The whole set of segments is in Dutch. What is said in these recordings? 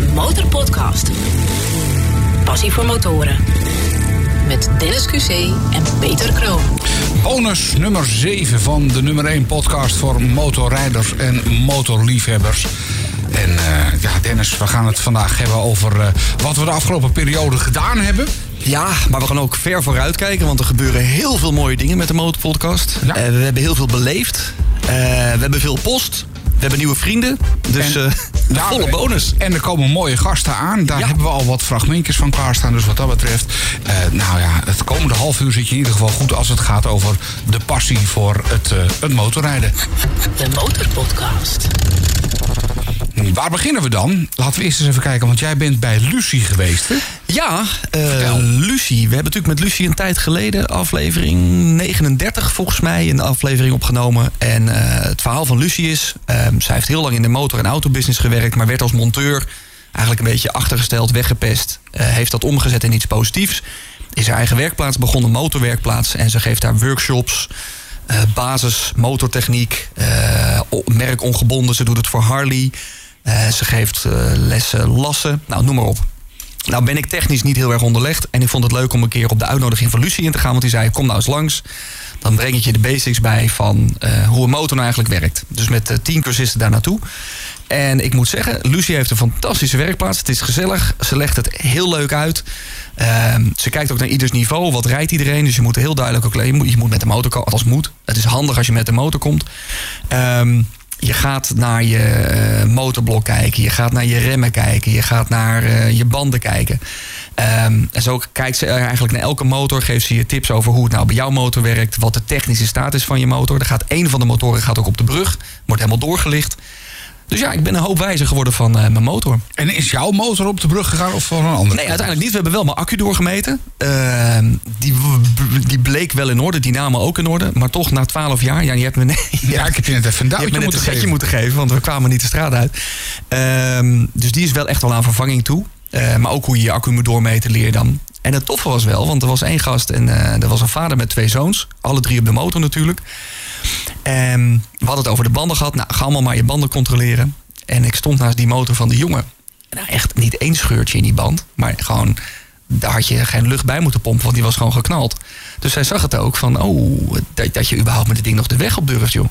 De Motorpodcast. Passie voor motoren. Met Dennis QC en Peter Kroon. Bonus nummer 7 van de nummer 1 podcast voor motorrijders en motorliefhebbers. En eh, ja, Dennis, we gaan het vandaag hebben over eh, wat we de afgelopen periode gedaan hebben. Ja, maar we gaan ook ver vooruit kijken, want er gebeuren heel veel mooie dingen met de Motorpodcast. Ja. Eh, we hebben heel veel beleefd. Eh, we hebben veel post. We hebben nieuwe vrienden. Dus En- eh, volle bonus. En er komen mooie gasten aan. Daar Ja. hebben we al wat fragmentjes van klaarstaan. Dus wat dat betreft, eh, nou ja, het komende half uur zit je in ieder geval goed als het gaat over de passie voor het, eh, het motorrijden. De Motorpodcast. Waar beginnen we dan? Laten we eerst eens even kijken, want jij bent bij Lucie geweest, hè? Ja, eh, Vertel. Lucie. We hebben natuurlijk met Lucie een tijd geleden, aflevering 39 volgens mij, een aflevering opgenomen. En eh, het verhaal van Lucie is, eh, zij heeft heel lang in de motor- en autobusiness gewerkt, maar werd als monteur eigenlijk een beetje achtergesteld, weggepest. Eh, heeft dat omgezet in iets positiefs. Is haar eigen werkplaats begonnen, motorwerkplaats. En ze geeft daar workshops, eh, basis, motortechniek, eh, merk ongebonden. Ze doet het voor Harley. Eh, ze geeft eh, lessen, lassen, nou noem maar op. Nou ben ik technisch niet heel erg onderlegd. En ik vond het leuk om een keer op de uitnodiging van Lucie in te gaan. Want die zei, kom nou eens langs. Dan breng ik je de basics bij van eh, hoe een motor nou eigenlijk werkt. Dus met eh, tien cursisten daar naartoe. En ik moet zeggen, Lucie heeft een fantastische werkplaats. Het is gezellig. Ze legt het heel leuk uit. Ehm, ze kijkt ook naar ieders niveau. Wat rijdt iedereen? Dus je moet heel duidelijk ook... Je moet, je moet met de motor komen. Althans moet. Het is handig als je met de motor komt. Ehm, je gaat naar je eh, motorblok kijken. Je gaat naar je remmen kijken. Je gaat naar eh, je banden kijken. Ehm, en zo kijkt ze eigenlijk naar elke motor. Geeft ze je tips over hoe het nou bij jouw motor werkt. Wat de technische staat is van je motor. Er gaat één van de motoren gaat ook op de brug. Wordt helemaal doorgelicht. Dus ja, ik ben een hoop wijzer geworden van eh, mijn motor. En is jouw motor op de brug gegaan of van een andere? Nee, uiteindelijk niet. We hebben wel mijn accu doorgemeten. Ehm, die, die bleek wel in orde, dynamo ook in orde. Maar toch na 12 jaar, ja, je hebt me, nee, Ja, ik heb je net even een je hebt duwtje me net moeten geven. moeten geven, want we kwamen niet de straat uit. Ehm, dus die is wel echt wel aan vervanging toe. Eh, maar ook hoe je je accu moet doormeten leer je dan. En het toffe was wel, want er was één gast en eh, er was een vader met twee zoons. Alle drie op de motor natuurlijk. En we hadden het over de banden gehad. Nou, ga allemaal maar je banden controleren. En ik stond naast die motor van de jongen. Nou, echt niet één scheurtje in die band. Maar gewoon, daar had je geen lucht bij moeten pompen, want die was gewoon geknald. Dus zij zag het ook van, oh, dat, dat je überhaupt met dit ding nog de weg op durft, joh.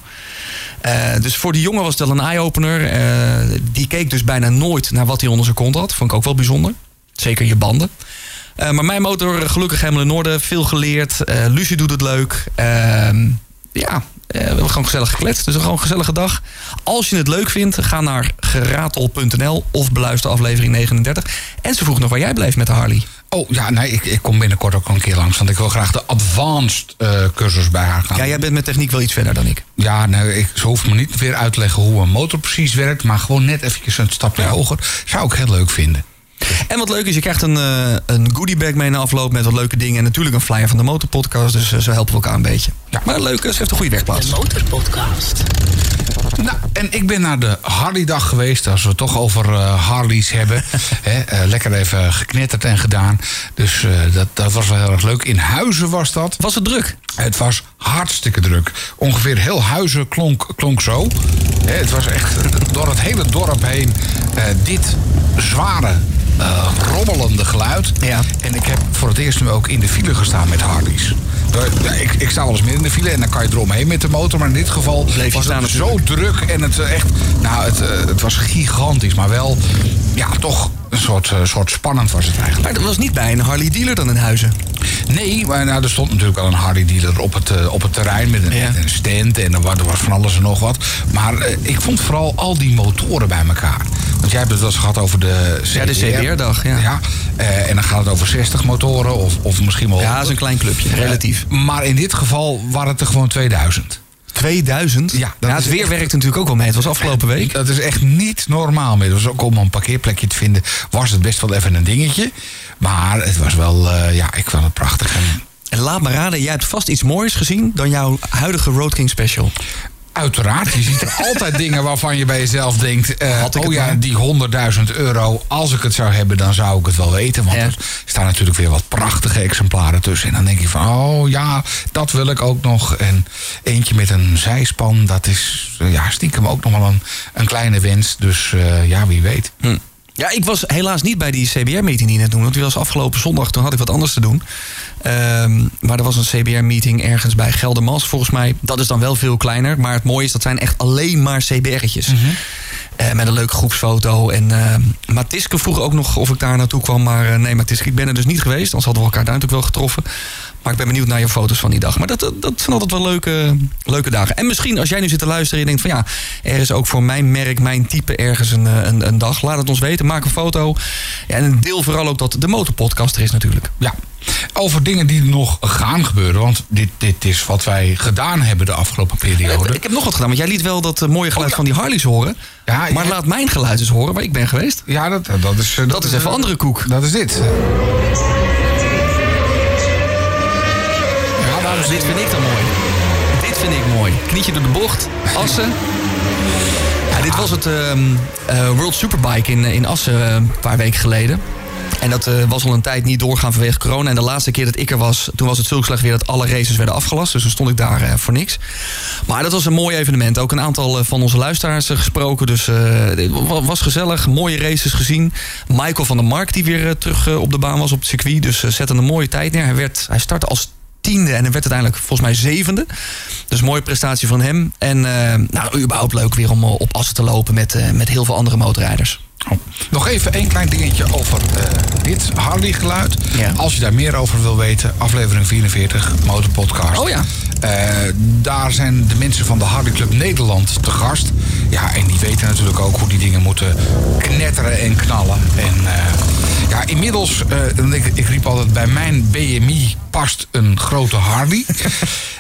Eh, dus voor die jongen was wel een eye-opener. Eh, die keek dus bijna nooit naar wat hij onder zijn kont had. Vond ik ook wel bijzonder. Zeker je banden. Eh, maar mijn motor gelukkig helemaal in orde. Veel geleerd. Lucie doet het leuk. Ehm, ja, we hebben gewoon gezellig gekletst. Dus gewoon een gezellige dag. Als je het leuk vindt, ga naar geratel.nl of beluister aflevering 39. En ze vroeg nog waar jij blijft met de Harley. Oh ja, nee, ik, ik kom binnenkort ook een keer langs. Want ik wil graag de advanced eh, cursus bij haar gaan. Ja, jij bent met techniek wel iets verder dan ik. Ja, nou, ik, ze hoeft me niet weer uit te leggen hoe een motor precies werkt. Maar gewoon net eventjes een stapje hoger. Zou ik heel leuk vinden. En wat leuk is, je krijgt een, eh een goodiebag mee na afloop met wat leuke dingen. En natuurlijk een flyer van de Motorpodcast. Dus eh, zo helpen we elkaar een beetje. Ja. Maar leuk, ze heeft een goede De werkplaats. Motorpodcast. Nou, en ik ben naar de Harley-dag geweest. Als we het toch over eh, Harleys hebben. Hè, lekker even geknetterd en gedaan. Dus eh, dat, dat was wel heel erg leuk. In Huizen was dat. Was het druk? Het was hartstikke druk. Ongeveer heel Huizen klonk, klonk zo. Hè, het was echt door het hele dorp heen eh, dit zware, eh, rommelende geluid. Ja. En ik heb voor het eerst nu ook in de file gestaan met Harleys. Eh, Ik, ik sta wel eens midden in de file en dan kan je eromheen met de motor. Maar in dit geval Bleef was het zo druk en het eh, echt... Nou, het, het was gigantisch, maar wel... Ja, toch een soort, soort spannend was het eigenlijk. Maar dat was niet bij een Harley dealer dan in Huizen. Nee, maar nou, er stond natuurlijk al een Harley dealer op het, op het terrein met een, Ja. een stand en er wa- was van alles en nog wat. Maar ik vond vooral al die motoren bij elkaar. Want jij hebt het wel eens gehad over de CBR. Ja, de CBR-dag, ja. eh, en dan gaat het over 60 motoren of, of misschien wel... Ja, dat is een klein clubje, relatief. Eh, maar in dit geval waren het er gewoon 2000. 2000? Ja, dat ja het weer echt- werkt natuurlijk ook wel mee. Het was afgelopen week. Dat is echt niet normaal meer. Dus ook om een parkeerplekje te vinden was het best wel even een dingetje. Maar het was wel, eh, ja, ik vond het prachtig. En En laat me raden, jij hebt vast iets moois gezien dan jouw huidige Road King Special. Uiteraard, je ziet er altijd dingen waarvan je bij jezelf denkt... eh, oh ja, maar. die 100.000 euro, als ik het zou hebben, dan zou ik het wel weten. Want Ja. er staan natuurlijk weer wat prachtige exemplaren tussen. En dan denk je van, oh ja, dat wil ik ook nog. En eentje met een zijspan, dat is eh, ja, stiekem ook nog wel een, een kleine wens. Dus eh, ja, wie weet. Hm. Ja, ik was helaas niet bij die CBR-meeting die je net noemde. Want die was afgelopen zondag, toen had ik wat anders te doen. Ehm, maar er was een CBR-meeting ergens bij Geldermals, volgens mij. Dat is dan wel veel kleiner. Maar het mooie is, dat zijn echt alleen maar CBR'tjes. Eh, met een leuke groepsfoto. En uh, Matiske vroeg ook nog of ik daar naartoe kwam. Maar eh, nee, Matiske, ik ben er dus niet geweest. Anders hadden we elkaar daar natuurlijk wel getroffen. Maar ik ben benieuwd naar je foto's van die dag. Maar dat, dat, dat zijn altijd wel leuke, leuke dagen. En misschien als jij nu zit te luisteren en je denkt van ja, er is ook voor mijn merk, mijn type ergens een, een, een dag. Laat het ons weten. Maak een foto. Ja, en deel vooral ook dat de motorpodcast er is natuurlijk. Ja, over dingen die nog gaan gebeuren. Want dit, dit is wat wij gedaan hebben de afgelopen periode. Ik heb nog wat gedaan, want jij liet wel dat mooie geluid Oh, ja. van die Harleys horen. Ja, maar ja. laat mijn geluid eens horen waar ik ben geweest. Ja, dat, dat is... eh, Dat is even andere koek. Dat is dit. Dit vind ik dan mooi. Dit vind ik mooi. Knietje door de bocht. Assen. Ja, dit was het ehm, eh, World Superbike in, in Assen eh, een paar weken geleden. En dat eh, was al een tijd niet doorgaan vanwege corona. En de laatste keer dat ik er was, toen was het zo slecht weer dat alle races werden afgelast. Dus toen stond ik daar eh, voor niks. Maar dat was een mooi evenement. Ook een aantal eh, van onze luisteraars eh, gesproken. Dus eh, het wa- was gezellig. Mooie races gezien. Michael van der Mark die weer eh, terug eh, op de baan was op het circuit. Dus eh, zette een mooie tijd neer. Hij, werd, hij startte als tiende en hij werd uiteindelijk volgens mij zevende. Dus mooie prestatie van hem. En eh, nou, überhaupt leuk weer om eh, op assen te lopen met, eh, met heel veel andere motorrijders. Oh. Nog even één klein dingetje over eh, dit Harley-geluid. Ja. Als je daar meer over wil weten, aflevering 44, Motorpodcast. Oh ja. Eh, daar zijn de mensen van de Harley Club Nederland te gast. Ja, en die weten natuurlijk ook hoe die dingen moeten knetteren en knallen. En inmiddels, eh, ik, ik riep altijd, bij mijn BMI past een grote Harley.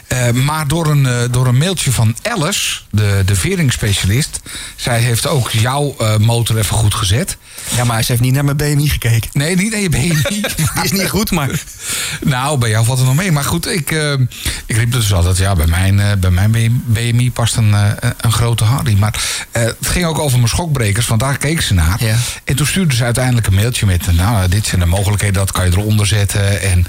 Eh, maar door een, eh, door een mailtje van Alice, de, de veringspecialist... zij heeft ook jouw eh, motor even goed gezet. Ja, maar ze heeft niet naar mijn BMI gekeken. Nee, niet naar je BMI. Die is niet goed, maar... Nou, bij jou valt het nog mee. Maar goed, ik, ik riep dus altijd... ja, bij mijn, bij mijn BMI past een, een grote Harley. Maar het ging ook over mijn schokbrekers, want daar keek ze naar. Ja. En toen stuurde ze uiteindelijk een mailtje met... nou, dit zijn de mogelijkheden, dat kan je eronder zetten. En...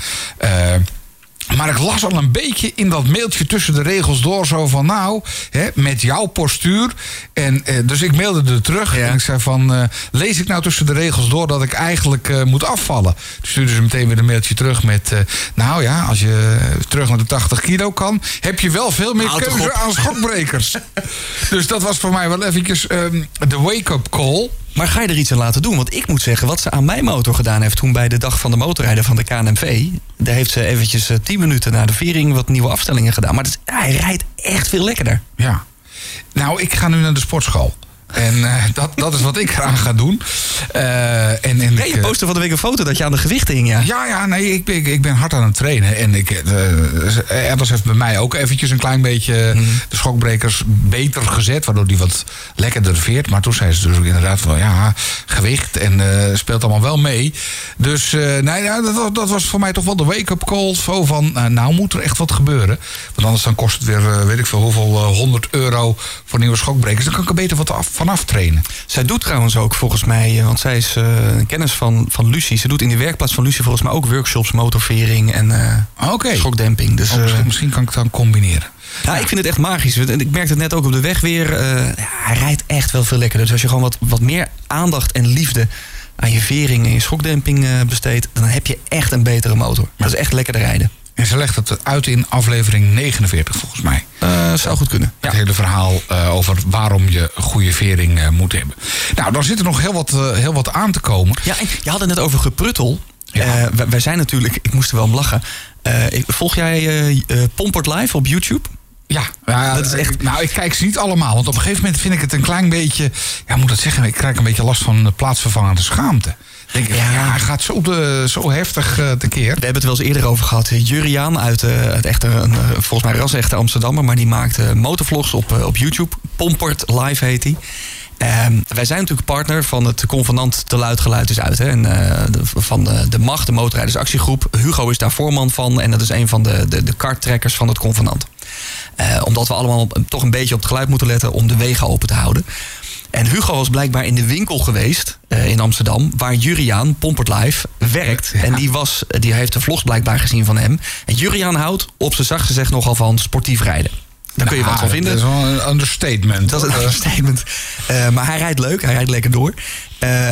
maar ik las al een beetje in dat mailtje tussen de regels door zo van... nou, hè, met jouw postuur. En, eh, dus ik mailde er terug Ja. en ik zei van... eh, lees ik nou tussen de regels door dat ik eigenlijk eh, moet afvallen? Toen stuurde ze meteen weer een mailtje terug met... eh, nou ja, als je terug naar de 80 kilo kan... heb je wel veel meer Houd keuze aan schokbrekers. dus dat was voor mij wel eventjes ehm, de wake-up call... Maar ga je er iets aan laten doen? Want ik moet zeggen, wat ze aan mijn motor gedaan heeft... toen bij de dag van de motorrijder van de KNMV... daar heeft ze eventjes eh, 10 minuten na de viering wat nieuwe afstellingen gedaan. Maar hij rijdt echt veel lekkerder. Ja. Nou, ik ga nu naar de sportschool. En eh, dat, dat is wat ik eraan ga doen. Eh, en, en Nee, ik, je eh, postte van de week een foto dat je aan de gewichten hing, ja. ja, ja, nee, ik ben, ik ben hard aan het trainen. En ik, Elders heeft bij mij ook eventjes een klein beetje Mhm. de schokbrekers beter gezet. Waardoor die wat lekkerder veert. Maar toen zei ze dus ook inderdaad van ja, gewicht en speelt allemaal wel mee. Dus nee, nou, dat, was- dat was voor mij toch wel de wake-up call. Zo van, nou moet er echt wat gebeuren. Want anders dan kost het weer, weet ik veel, hoeveel, eh, 100 euro voor nieuwe schokbrekers. Dan kan ik er beter wat af, vanaf trainen. Zij doet trouwens ook volgens mij, eh, want zij is eh, een kennis van, van Lucie. Ze doet in de werkplaats van Lucie volgens mij ook workshops, motorvering en Oké. schokdemping. Dus Oh, misschien, kan ik het dan combineren. ja, ik vind het echt magisch. Ik merkte het net ook op de weg weer. ja, hij rijdt echt wel veel lekkerder. Dus als je gewoon wat, wat meer aandacht en liefde aan je vering en je schokdemping besteedt, dan heb je echt een betere motor. Dat is echt lekkerder rijden. En ze legt het uit in aflevering 49 volgens mij. Eh, zou goed kunnen. Het hele verhaal eh, over waarom je goede vering eh, moet hebben. Nou, dan zit er nog heel wat, heel wat aan te komen. Ja, en je had het net over gepruttel. Ja. Wij, wij zijn natuurlijk, ik moest er wel om lachen. Ik- volg jij Pompert Live op YouTube? Ja, ja, Dat is echt- Nou, ik kijk ze niet allemaal. Want op een gegeven moment vind ik het een klein beetje... Ja, moet dat zeggen? Ik krijg een beetje last van de plaatsvervangende schaamte. Denk ik, ja, Ja. hij gaat zo, de, zo heftig eh, tekeer. We hebben het wel eens eerder over gehad. Juriaan uit, eh, uit echt een, eh, volgens mij ras-echte Amsterdammer. Maar die maakt motorvlogs op, op YouTube. Pompert Live heet hij. Ehm, wij zijn natuurlijk partner van het convenant Te Luid Geluid is uit. Hè? En, de- van de, de Macht, de Motorrijdersactiegroep. Hugo is daar voorman van. En dat is een van de, de, de karttrekkers van het convenant. Omdat we allemaal toch een beetje op het geluid moeten letten om de wegen open te houden. En Hugo was blijkbaar in de winkel geweest eh, in Amsterdam, waar Juriaan Pompert Live werkt. Ja. En die, was, die heeft de vlogs blijkbaar gezien van hem. En Juriaan houdt op zijn zacht gezegd nogal van sportief rijden. Daar kun je wat van Nou, vinden. Dat is wel een understatement. Dat is een understatement. Eh, maar hij rijdt leuk, hij rijdt lekker door.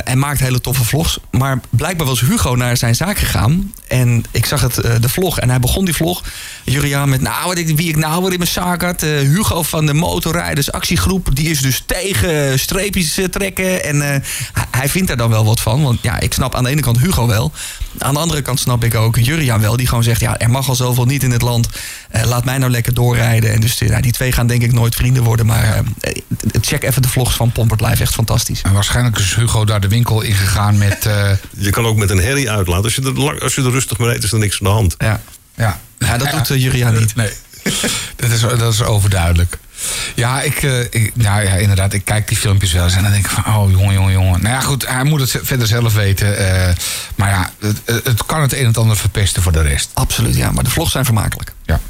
En maakt hele toffe vlogs. Maar blijkbaar was Hugo naar zijn zaak gegaan. En ik zag het, uh, de vlog. En hij begon die vlog. Juriaan met, nou, ik, wie ik nou weer in mijn zaak had. Uh, Hugo van de Motorrijders Actiegroep. Die is dus tegen streepjes trekken. En hij vindt daar dan wel wat van. Want ja, ik snap aan de ene kant Hugo wel. Aan de andere kant snap ik ook Juriaan wel. Die gewoon zegt, ja, er mag al zoveel niet in het land. Laat mij nou lekker doorrijden. En dus ja, die twee gaan denk ik nooit vrienden worden. Maar check even de vlogs van Pompert Live. Echt fantastisch. En waarschijnlijk is Hugo daar de winkel ingegaan met... Uh... Je kan ook met een herrie uitlaten. Als je er, als je er rustig mee rijdt, is er niks aan de hand. Ja, ja. ja dat doet uh, Juria niet. Nee, dat is, dat is overduidelijk. Ja, ik, ik, nou ja, inderdaad, ik kijk die filmpjes wel eens en dan denk ik van, oh jongen, jongen, jongen. Nou ja, goed, hij moet het verder zelf weten. Uh, maar ja, het, het, kan het een en het ander verpesten voor de rest. Absoluut, ja, maar de vlogs zijn vermakelijk. Ja.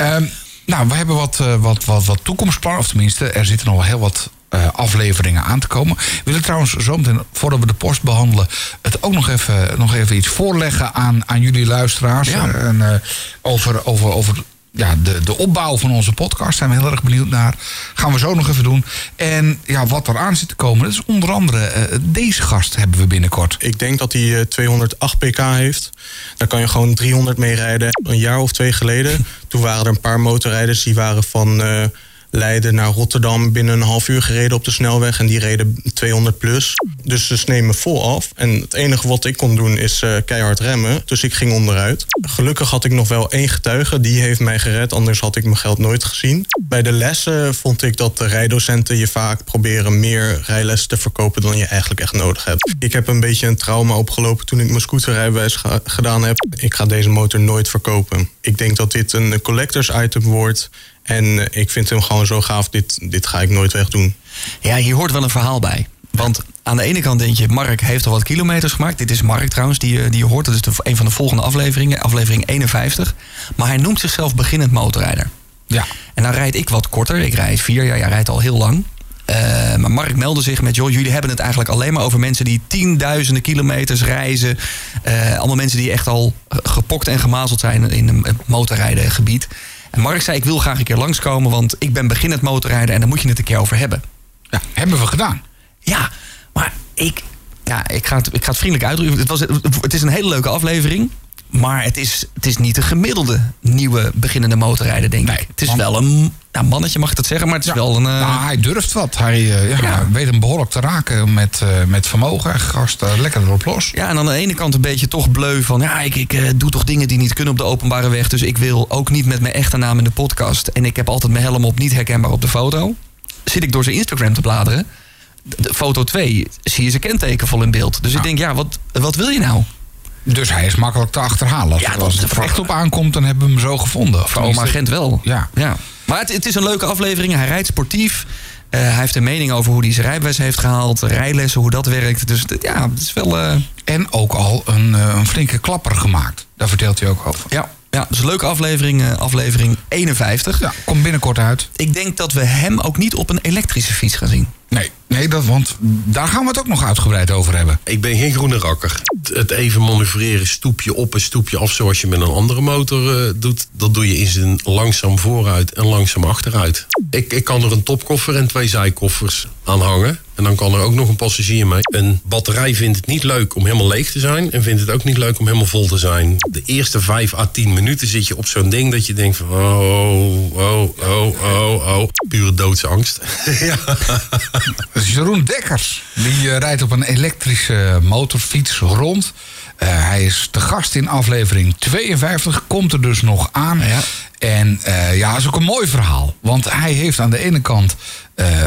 Um, nou, we hebben wat, uh, wat, wat, wat toekomstplannen, of tenminste, er zitten nog wel heel wat uh, afleveringen aan te komen. We willen trouwens zo meteen, voordat we de post behandelen... het ook nog even, nog even iets voorleggen aan, aan jullie luisteraars. Ja. En, uh, over, over, over ja, de, de opbouw van onze podcast. Zijn we heel erg benieuwd naar. Gaan we zo nog even doen. En ja, wat er aan zit te komen. Dat is onder andere uh, deze gast hebben we binnenkort. Ik denk dat hij uh, 208 pk heeft. Daar kan je gewoon 300 mee rijden. Een jaar of twee geleden. Toen waren er een paar motorrijders die waren van... Uh, Leiden naar Rotterdam binnen een half uur gereden op de snelweg. En die reden 200 plus. Dus ze nemen vol af. En het enige wat ik kon doen is uh, keihard remmen. Dus ik ging onderuit. Gelukkig had ik nog wel één getuige. Die heeft mij gered. Anders had ik mijn geld nooit gezien. Bij de lessen vond ik dat de rijdocenten je vaak proberen meer rijlessen te verkopen dan je eigenlijk echt nodig hebt. Ik heb een beetje een trauma opgelopen toen ik mijn scooterrijbewijs gedaan heb. Ik ga deze motor nooit verkopen. Ik denk dat dit een collectors item wordt. En ik vind hem gewoon zo gaaf, dit, dit ga ik nooit wegdoen. Ja, hier hoort wel een verhaal bij. Want aan de ene kant denk je, Mark heeft al wat kilometers gemaakt. Dit is Mark trouwens, die, die je hoort. Dat is de, een van de volgende afleveringen, aflevering 51. Maar hij noemt zichzelf beginnend motorrijder. Ja. En dan rijd ik wat korter. Ik rijd vier jaar, jij rijdt al heel lang. Uh, maar Mark meldde zich met, joh, jullie hebben het eigenlijk alleen maar over mensen die tienduizenden kilometers reizen. Uh, allemaal mensen die echt al gepokt en gemazeld zijn in het motorrijden gebied. En Mark zei, ik wil graag een keer langskomen, want ik ben beginnend motorrijden en daar moet je het een keer over hebben. Ja, hebben we gedaan. Ja, maar ik, ja, ik, ga, het, ik ga het vriendelijk uitdrukken. Het, was, het is een hele leuke aflevering. Maar het is, het is niet een gemiddelde nieuwe beginnende motorrijder, denk ik. Het is wel een ja, mannetje, mag ik dat zeggen, maar het is wel een... Uh... Nou, hij durft wat. Hij uh, ja, ja. weet hem behoorlijk te raken met, uh, met vermogen. Gast lekker erop los. Ja, en aan de ene kant een beetje toch bleu van... ja, ik, ik doe toch dingen die niet kunnen op de openbare weg... dus ik wil ook niet met mijn echte naam in de podcast... en ik heb altijd mijn helm op, niet herkenbaar op de foto. Zit ik door zijn Instagram te bladeren... De foto 2 zie je zijn kenteken vol in beeld. Dus ik denk, ja, wat, wat wil je nou? Dus hij is makkelijk te achterhalen. Als, ja, als het er echt op aankomt, dan hebben we hem zo gevonden. Voor oma Gent wel. Ja. ja. Maar het, het, is een leuke aflevering. Hij rijdt sportief. Uh, hij heeft een mening over hoe hij zijn rijbewijs heeft gehaald. Rijlessen, hoe dat werkt. Dus ja, het is wel... Uh... En ook al een, uh, een flinke klapper gemaakt. Daar vertelt hij ook over. Ja. Ja, dus een leuke aflevering, aflevering 51. Ja, komt binnenkort uit. Ik denk dat we hem ook niet op een elektrische fiets gaan zien. Nee, nee dat, want daar gaan we het ook nog uitgebreid over hebben. Ik ben geen groene rakker. Het even manoeuvreren, stoepje op en stoepje af... zoals je met een andere motor uh, doet... dat doe je in zijn langzaam vooruit en langzaam achteruit. Ik, ik kan er een topkoffer en twee zijkoffers aan hangen. En dan kan er ook nog een passagier mee. Een batterij vindt het niet leuk om helemaal leeg te zijn... en vindt het ook niet leuk om helemaal vol te zijn. De eerste 5 à 10 minuten zit je op zo'n ding dat je denkt van... oh, oh, oh, oh, oh. Pure doodsangst. ja. Dat is Jeroen Dekkers. Die uh, rijdt op een elektrische motorfiets rond. Uh, hij is te gast in aflevering 52. Komt er dus nog aan. Ja. En uh, ja, dat is ook een mooi verhaal. Want hij heeft aan de ene kant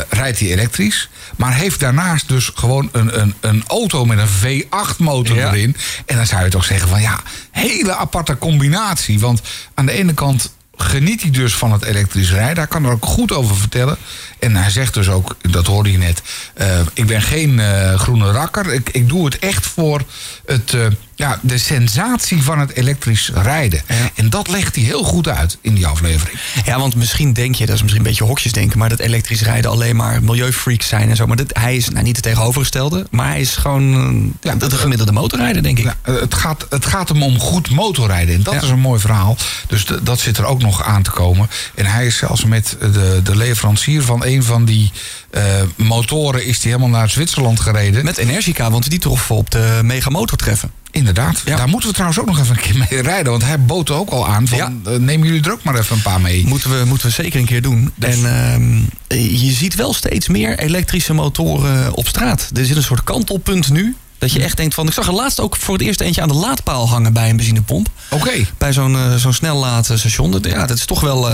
rijdt hij elektrisch. Maar heeft daarnaast dus gewoon een, een, een auto met een V8 motor ja. erin. En dan zou je toch zeggen van ja, hele aparte combinatie. Want aan de ene kant geniet hij dus van het elektrisch rijden. Hij kan er ook goed over vertellen. En hij zegt dus ook, dat hoorde je net... Uh, ik ben geen groene rakker. Ik, ik doe het echt voor het, ja, de sensatie van het elektrisch rijden. En dat legt hij heel goed uit in die aflevering. Ja, want misschien denk je, dat is misschien een beetje hokjes denken, maar dat elektrisch rijden alleen maar milieufreaks zijn en zo. Maar dit, hij is nou, niet het tegenovergestelde, maar hij is gewoon ja, de, gemiddelde motorrijder, denk ik. Ja, het, gaat, het gaat hem om goed motorrijden. En dat is een mooi verhaal. Dus dat zit er ook nog aan te komen. En hij is zelfs met de, de leverancier van een van die uh, motoren is hij helemaal naar Zwitserland gereden. Met Energica, want die trof op de Megamotor treffen. Inderdaad. Daar moeten we trouwens ook nog even een keer mee rijden. Want hij bood ook al aan van, ja. Eh, nemen jullie er ook maar even een paar mee. Moeten we, moeten we zeker een keer doen. Dus. En uh, je ziet wel steeds meer elektrische motoren op straat. Er zit een soort kantelpunt nu. Dat je echt denkt van... Ik zag er laatst ook voor het eerst eentje aan de laadpaal hangen bij een benzinepomp. Oké. Bij zo'n uh, zo'n snelladstation. Ja, dat is toch wel...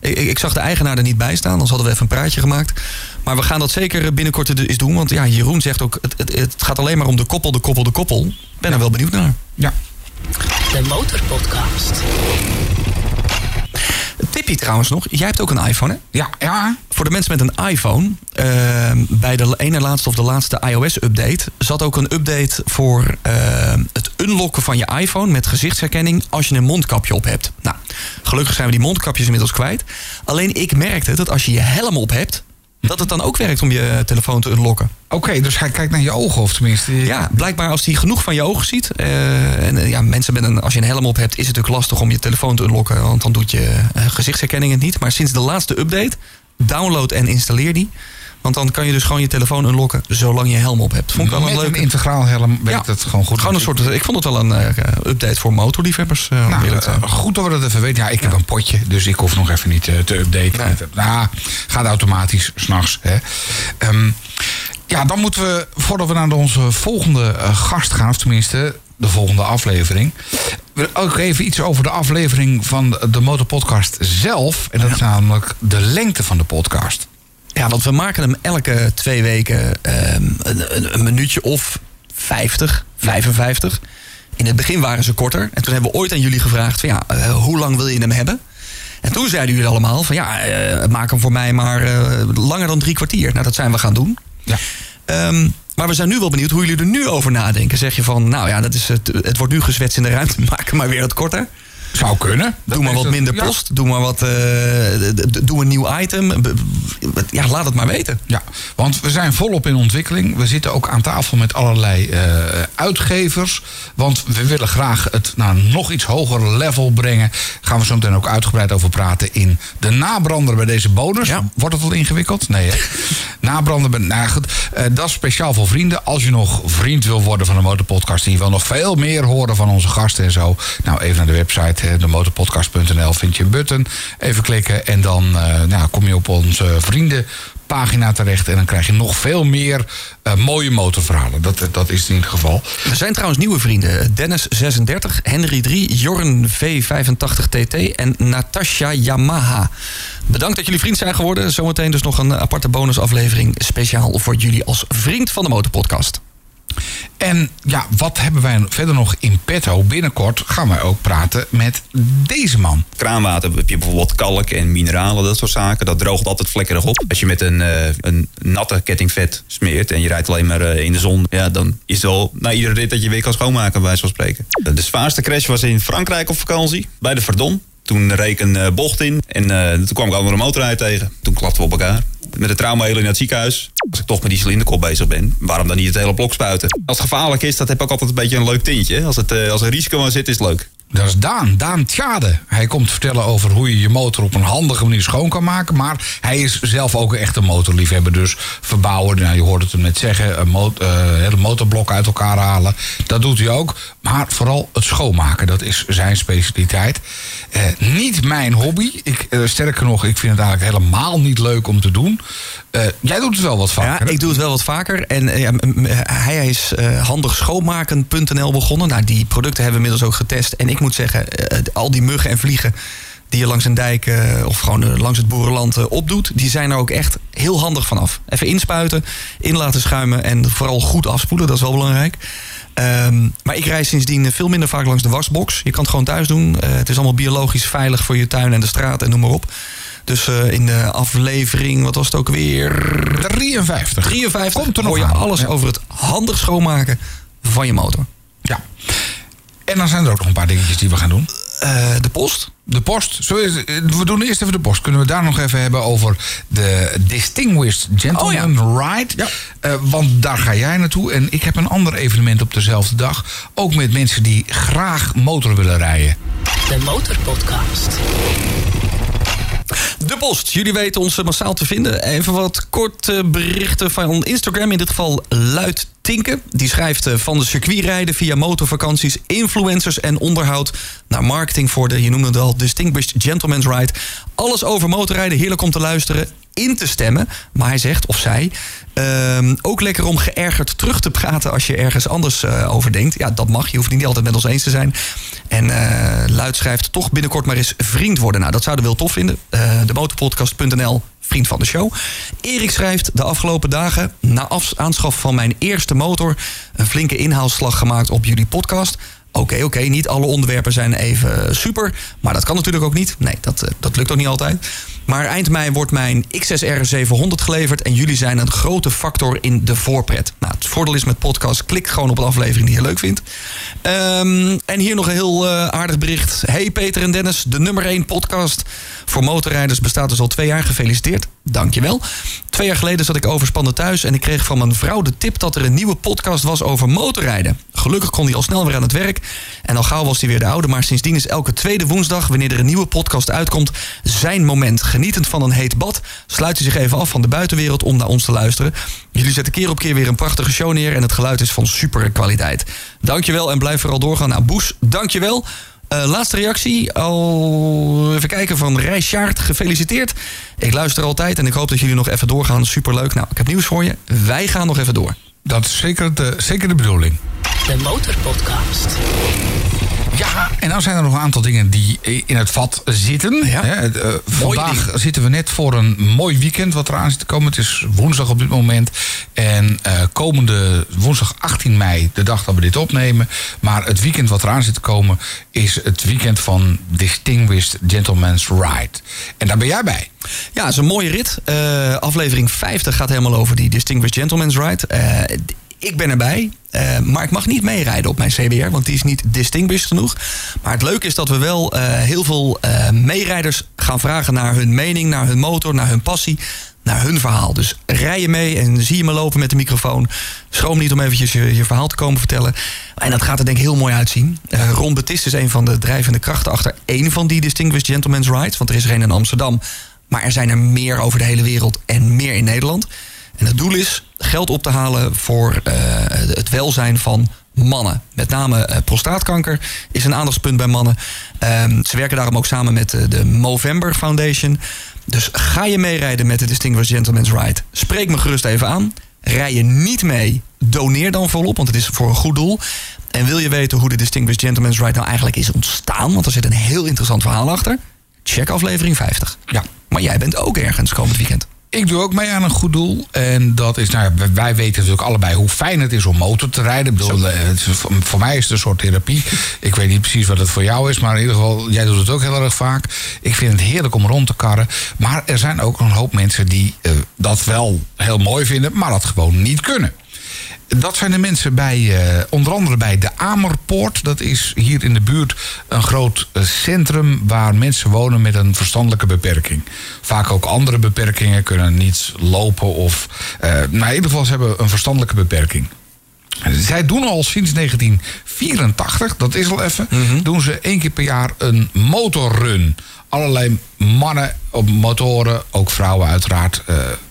Ik, ik, zag de eigenaar er niet bij staan, anders hadden we even een praatje gemaakt. Maar we gaan dat zeker binnenkort eens doen. Want ja, Jeroen zegt ook, het, het, het gaat alleen maar om de koppel, de koppel, de koppel. Ben er wel benieuwd naar. Ja. De Motorpodcast. Tipje trouwens nog. Jij hebt ook een iPhone, hè? Ja. ja. Voor de mensen met een iPhone, uh, bij de ene laatste of de laatste iOS-update... zat ook een update voor uh, het unlocken van je iPhone met gezichtsherkenning... als je een mondkapje op hebt. Nou, gelukkig zijn we die mondkapjes inmiddels kwijt. Alleen ik merkte dat als je je helm op hebt dat het dan ook werkt om je telefoon te unlocken. Oké, dus hij kijkt naar je ogen of tenminste... Ja, blijkbaar als hij genoeg van je ogen ziet... Uh, en uh, ja, mensen met een, als je een helm op hebt... is het natuurlijk lastig om je telefoon te unlocken... want dan doet je uh, gezichtsherkenning het niet. Maar sinds de laatste update, download en installeer die... Want dan kan je dus gewoon je telefoon unlocken zolang je helm op hebt. Vond ik wel een leuk. integraal helm werkt het gewoon goed. Gewoon een soort, ik vond het wel een uh, update voor motorliefhebbers. Uh, nou, uh, goed dat we dat even weten. Ja, ik heb een potje, dus ik hoef nog even niet te updaten. Nee. Nou, gaat automatisch, s'nachts. Um, ja, dan moeten we, voordat we naar onze volgende gast gaan, of tenminste de volgende aflevering. Ook even iets over de aflevering van de Motorpodcast zelf. En dat is namelijk de lengte van de podcast. Ja, want we maken hem elke twee weken um, een, een, minuutje of 50, 55. In het begin waren ze korter. En toen hebben we ooit aan jullie gevraagd: van, ja, uh, hoe lang wil je hem hebben? En toen zeiden jullie allemaal: van ja, uh, maak hem voor mij maar uh, langer dan drie kwartier. Nou, dat zijn we gaan doen. Ja. Um, maar we zijn nu wel benieuwd hoe jullie er nu over nadenken. Zeg je van, nou ja, dat is het, het wordt nu gezwetst in de ruimte, maak hem maar weer wat korter. Zou kunnen. Doe maar wat minder post. Doe maar wat. Uh, doe een nieuw item. Ja, laat het maar weten. Ja, want we zijn volop in ontwikkeling. We zitten ook aan tafel met allerlei uh, uitgevers. Want we willen graag het naar een nog iets hoger level brengen. Gaan we zo meteen ook uitgebreid over praten in de nabrander bij deze bonus. Ja. Wordt het al ingewikkeld? Nee, hè? nabrander bij. Nou goed, uh, dat is speciaal voor vrienden. Als je nog vriend wil worden van de Motorpodcast. en je wil nog veel meer horen van onze gasten en zo. Nou, even naar de website de motorpodcast.nl vind je een button. Even klikken en dan uh, nou, kom je op onze vriendenpagina terecht. En dan krijg je nog veel meer uh, mooie motorverhalen. Dat, dat is in ieder geval. Er zijn trouwens nieuwe vrienden. Dennis 36, Henry 3, Jorn V85TT en Natasha Yamaha. Bedankt dat jullie vriend zijn geworden. Zometeen dus nog een aparte bonusaflevering. Speciaal voor jullie als vriend van de Motorpodcast. En ja, wat hebben wij verder nog in petto? Binnenkort gaan wij ook praten met deze man. Kraanwater heb je bijvoorbeeld kalk en mineralen, dat soort zaken. Dat droogt altijd vlekkerig op. Als je met een, uh, een natte kettingvet smeert en je rijdt alleen maar uh, in de zon... Ja, dan is het wel na iedere rit dat je weer kan schoonmaken, bij van spreken. De zwaarste crash was in Frankrijk op vakantie, bij de Verdon. Toen reek een bocht in en toen kwam ik nog een motorrijd tegen. Toen klapten we op elkaar met de trauma heel in het ziekenhuis. Als ik toch met die cilinderkop bezig ben, waarom dan niet het hele blok spuiten? Als het gevaarlijk is, dat heb ook altijd een beetje een leuk tintje. Als, het, als er risico aan zit, is het leuk. Dat is Daan, Daan Tjade. Hij komt vertellen over hoe je je motor op een handige manier schoon kan maken. Maar hij is zelf ook echt een motorliefhebber. Dus verbouwen, nou, je hoorde het hem net zeggen... uh, hele motorblok uit elkaar halen. Dat doet hij ook. Maar vooral het schoonmaken, dat is zijn specialiteit. Uh, niet mijn hobby. Ik, uh, sterker nog, ik vind het eigenlijk helemaal niet leuk om te doen. jij doet het wel wat vaker. Ja, ik doe het wel wat vaker. En ja, hij is handigschoonmaken.nl begonnen. Nou, die producten hebben we inmiddels ook getest. En ik moet zeggen, al die muggen en vliegen die je langs een dijk uh, of gewoon uh, langs het boerenland uh, opdoet, die zijn er ook echt heel handig vanaf. Even inspuiten, in laten schuimen en vooral goed afspoelen, dat is wel belangrijk. Um, maar ik reis sindsdien veel minder vaak langs de wasbox. Je kan het gewoon thuis doen. het is allemaal biologisch veilig voor je tuin en de straat en noem maar op. Dus in de aflevering, wat was het ook weer? 53. 53 Komt er nog hoor je aan. alles ja. over het handig schoonmaken van je motor. Ja. En dan zijn er ook nog een paar dingetjes die we gaan doen. Eh, de post. De post. We, eh, we doen eerst even de post. Kunnen we daar nog even hebben over de Distinguished Gentleman Ride? Ja. Eh, want daar ga jij naartoe. En ik heb een ander evenement op dezelfde dag. Ook met mensen die graag motor willen rijden. De Motorpodcast. De Post. Jullie weten ons massaal te vinden. Even wat korte berichten van Instagram. In dit geval Luid Tinken. Die schrijft eh, van de circuitrijden via motorvakanties, influencers en onderhoud... naar marketing voor de, je noemde het al, Distinguished Gentleman's Ride. Alles over motorrijden, heerlijk om te luisteren, in te stemmen. Maar hij zegt, of zij, ehm, ook lekker om geërgerd terug te praten... als je ergens anders eh, over denkt. Ja, dat mag. Je hoeft niet altijd met ons eens te zijn. En eh, Luid schrijft toch binnenkort maar eens vriend worden. Nou, dat zouden we wel tof vinden. Uh, de motorpodcast.nl vriend van de show. Erik schrijft de afgelopen dagen na af- aanschaf van mijn eerste motor... een flinke inhaalslag gemaakt op jullie podcast. Oké, oké, niet alle onderwerpen zijn even super. Maar dat kan natuurlijk ook niet. Nee, dat, eh, dat lukt ook niet altijd. Maar eind mei wordt mijn XSR 700 geleverd... en jullie zijn een grote factor in de voorpret. Nou, het voordeel is met podcast... klik gewoon op een aflevering die je leuk vindt. Ehm, en hier nog een heel eh, aardig bericht. Hey Peter en Dennis, de nummer 1 podcast voor motorrijders bestaat dus al twee jaar. Gefeliciteerd, dankjewel. Twee jaar geleden zat ik overspannen thuis... en ik kreeg van mijn vrouw de tip dat er een nieuwe podcast was over motorrijden. Gelukkig kon hij al snel weer aan het werk. En al gauw was hij weer de oude. Maar sindsdien is elke tweede woensdag, wanneer er een nieuwe podcast uitkomt... zijn moment. Genietend van een heet bad, sluit hij zich even af van de buitenwereld om naar ons te luisteren. Jullie zetten keer op keer weer een prachtige show neer... en het geluid is van super kwaliteit. Dankjewel en blijf vooral doorgaan. Nou, Boes, dankjewel. Uh, laatste reactie, al even kijken van Rijs Sjaard. Gefeliciteerd. Ik luister altijd en ik hoop dat jullie nog even doorgaan. Superleuk. Nou, ik heb nieuws voor je. Wij gaan nog even door. Dat is zeker de, zeker de bedoeling. De Motorpodcast. Ja, en dan zijn er nog een aantal dingen die in het vat zitten. Ja. Hè, uh, vandaag ding. zitten we net voor een mooi weekend wat eraan zit te komen. Het is woensdag op dit moment. En uh, komende woensdag 18 mei, de dag dat we dit opnemen. Maar het weekend wat eraan zit te komen is het weekend van Distinguished Gentleman's Ride. En daar ben jij bij. Ja, het is een mooie rit. Uh, aflevering 50 gaat helemaal over die Distinguished Gentleman's Ride. Ik ben erbij, uh, maar ik mag niet meerijden op mijn CBR, want die is niet distinguished genoeg. Maar het leuke is dat we wel uh, heel veel uh, meerijders gaan vragen naar hun mening, naar hun motor, naar hun passie, naar hun verhaal. Dus rij je mee en zie je me lopen met de microfoon. Schroom niet om eventjes je, je verhaal te komen vertellen. En dat gaat er denk ik heel mooi uitzien. Ron Betist is een van de drijvende krachten achter één van die Distinguished Gentleman's Rides. Want er is er een in Amsterdam, maar er zijn er meer over de hele wereld en meer in Nederland. En het doel is geld op te halen voor uh, het welzijn van mannen. Met name uh, prostaatkanker is een aandachtspunt bij mannen. Um, ze werken daarom ook samen met uh, de Movember Foundation. Dus ga je meerijden met de Distinguished Gentleman's Ride? Spreek me gerust even aan. Rij je niet mee, doneer dan volop, want het is voor een goed doel. En wil je weten hoe de Distinguished Gentleman's Ride nou eigenlijk is ontstaan... want er zit een heel interessant verhaal achter... check aflevering 50. Ja. Maar jij bent ook ergens komend weekend. Ik doe ook mee aan een goed doel. En dat is, nou wij weten natuurlijk allebei hoe fijn het is om motor te rijden. Ik bedoel, is, voor mij is het een soort therapie. Ik weet niet precies wat het voor jou is, maar in ieder geval, jij doet het ook heel erg vaak. Ik vind het heerlijk om rond te karren. Maar er zijn ook een hoop mensen die uh, dat wel heel mooi vinden, maar dat gewoon niet kunnen. Dat zijn de mensen bij, uh, onder andere bij de Amerpoort. Dat is hier in de buurt een groot uh, centrum waar mensen wonen met een verstandelijke beperking. Vaak ook andere beperkingen, kunnen niet lopen of... Uh, maar in ieder geval, ze hebben een verstandelijke beperking. Zij doen al sinds 1984, dat is al even, mm -hmm. doen ze één keer per jaar een motorrun. Allerlei mannen op motoren, ook vrouwen uiteraard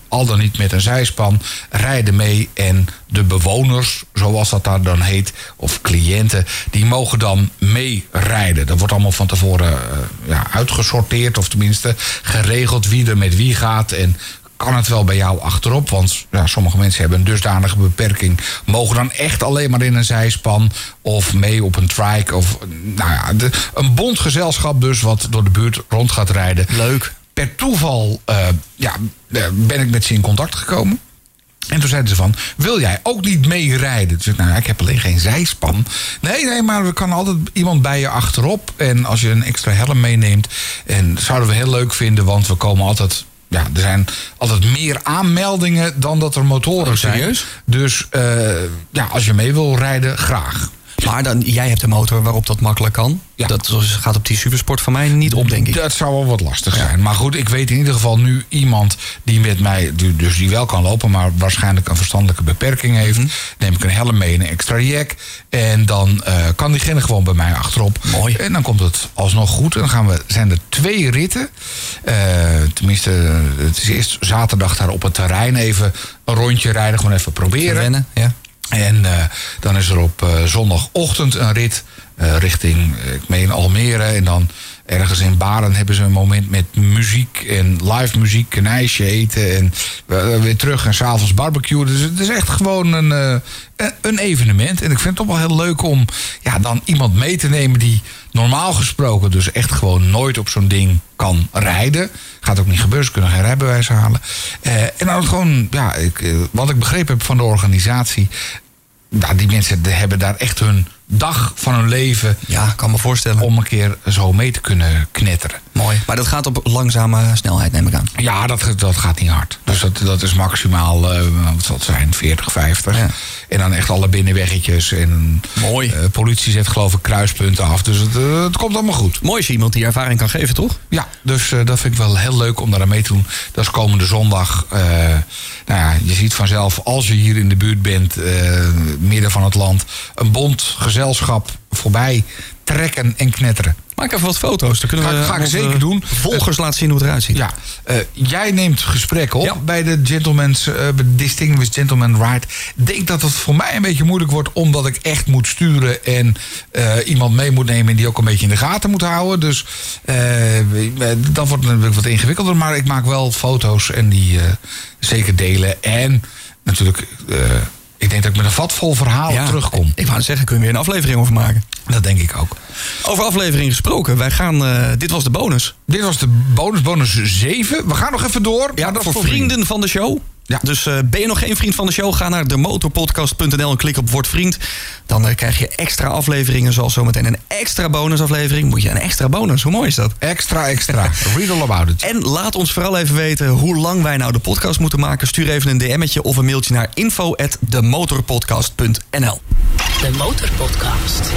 al dan niet met een zijspan, rijden mee. En de bewoners, zoals dat daar dan heet, of cliënten, die mogen dan meerijden. Dat wordt allemaal van tevoren uh, ja, uitgesorteerd, of tenminste geregeld wie er met wie gaat. En kan het wel bij jou achterop? Want ja, sommige mensen hebben een dusdanige beperking. Mogen dan echt alleen maar in een zijspan of mee op een trike. Of nou ja, een bondgezelschap dus wat door de buurt rond gaat rijden. Leuk per toeval uh, ja, ben ik met ze in contact gekomen. En toen zeiden ze van, wil jij ook niet meerijden? Dus ik, nou, ik heb alleen geen zijspan. Nee, nee, maar we kan altijd iemand bij je achterop. En als je een extra helm meeneemt. En zouden we heel leuk vinden, want we komen altijd... Ja, er zijn altijd meer aanmeldingen dan dat er motoren oh, zijn. Dus uh, ja, als je mee wil rijden, graag. Maar dan, jij hebt een motor waarop dat makkelijk kan. Ja. Dat gaat op die supersport van mij niet op, denk ik. Dat zou wel wat lastig zijn. Maar goed, ik weet in ieder geval nu iemand die met mij, dus die wel kan lopen, maar waarschijnlijk een verstandelijke beperking heeft. Mhm. Neem ik een helm mee en een extra jack. En dan eh, kan diegene gewoon bij mij achterop. Mooi. En dan komt het alsnog goed. En dan gaan we, zijn er twee ritten. Eh, tenminste, het is eerst zaterdag daar op het terrein even een rondje rijden. Gewoon even proberen. Ja. En eh, dan is er op eh, zondagochtend een rit eh, richting, ik meen Almere. En dan ergens in Baren hebben ze een moment met muziek en live muziek, een ijsje eten en weer terug en s'avonds barbecue. Dus het is echt gewoon een, eh, een- een evenement. En ik vind het toch wel heel leuk om ja, dan iemand mee te nemen die normaal gesproken dus echt gewoon nooit op zo'n ding kan rijden. Gaat ook niet gebeuren, ze kunnen geen rijbewijs halen. Eh, en dan gewoon, ja, ik, eh, wat ik begrepen heb van de organisatie. Nou, die mensen hebben daar echt hun dag van hun leven Ja, kan me voorstellen. om een keer zo mee te kunnen knetteren. Mooi. Maar dat gaat op langzame snelheid, neem ik aan. Ja, dat, dat gaat niet hard. Dus dat, dat is maximaal, eh, wat zal het zijn, 40, 50. Ja. En dan echt alle binnenweggetjes. En Mooi. eh, politie zet geloof ik kruispunten af. Dus het, eh, het komt allemaal goed. Mooi als je iemand die ervaring kan geven, toch? Ja, dus dat vind ik wel heel leuk om daar aan mee te doen. Dat is komende zondag. nou ja, je ziet vanzelf, als je hier in de buurt bent, midden van het land, een bond, gezelschap voorbij trekken en knetteren. Maak even wat foto's. Dan kunnen Ga we ga ik zeker doen. Volgers laten zien hoe het eruit ziet. Ja, eh, jij neemt gesprekken op Ja. bij de Gentleman's, eh, Distinguished Gentleman Ride. Denk dat het voor mij een beetje moeilijk wordt, omdat ik echt moet sturen en eh, iemand mee moet nemen die ook een beetje in de gaten moet houden. Dus eh, dat wordt natuurlijk wat ingewikkelder, maar ik maak wel foto's en die eh, zeker delen. En natuurlijk, eh, ik denk dat ik met een vat vol verhalen terugkom. Ik wou zeggen, kunnen we weer een aflevering over maken. Dat denk ik ook. Over aflevering gesproken. Wij gaan, eh, dit was de bonus. Dit was de bonus, bonus 7. We gaan nog even door. Ja, dat voor vrienden van de show. Ja. Dus eh, ben je nog geen vriend van de show? Ga naar demotorpodcast.nl en klik op Word Vriend. Dan eh, krijg je extra afleveringen, zoals zometeen een extra bonusaflevering. Moet je een extra bonus, hoe mooi is dat? Extra, extra. Read all about it. En laat ons vooral even weten hoe lang wij nou de podcast moeten maken. Stuur even een DM'tje of een mailtje naar info@demotorpodcast.nl. De Motorpodcast.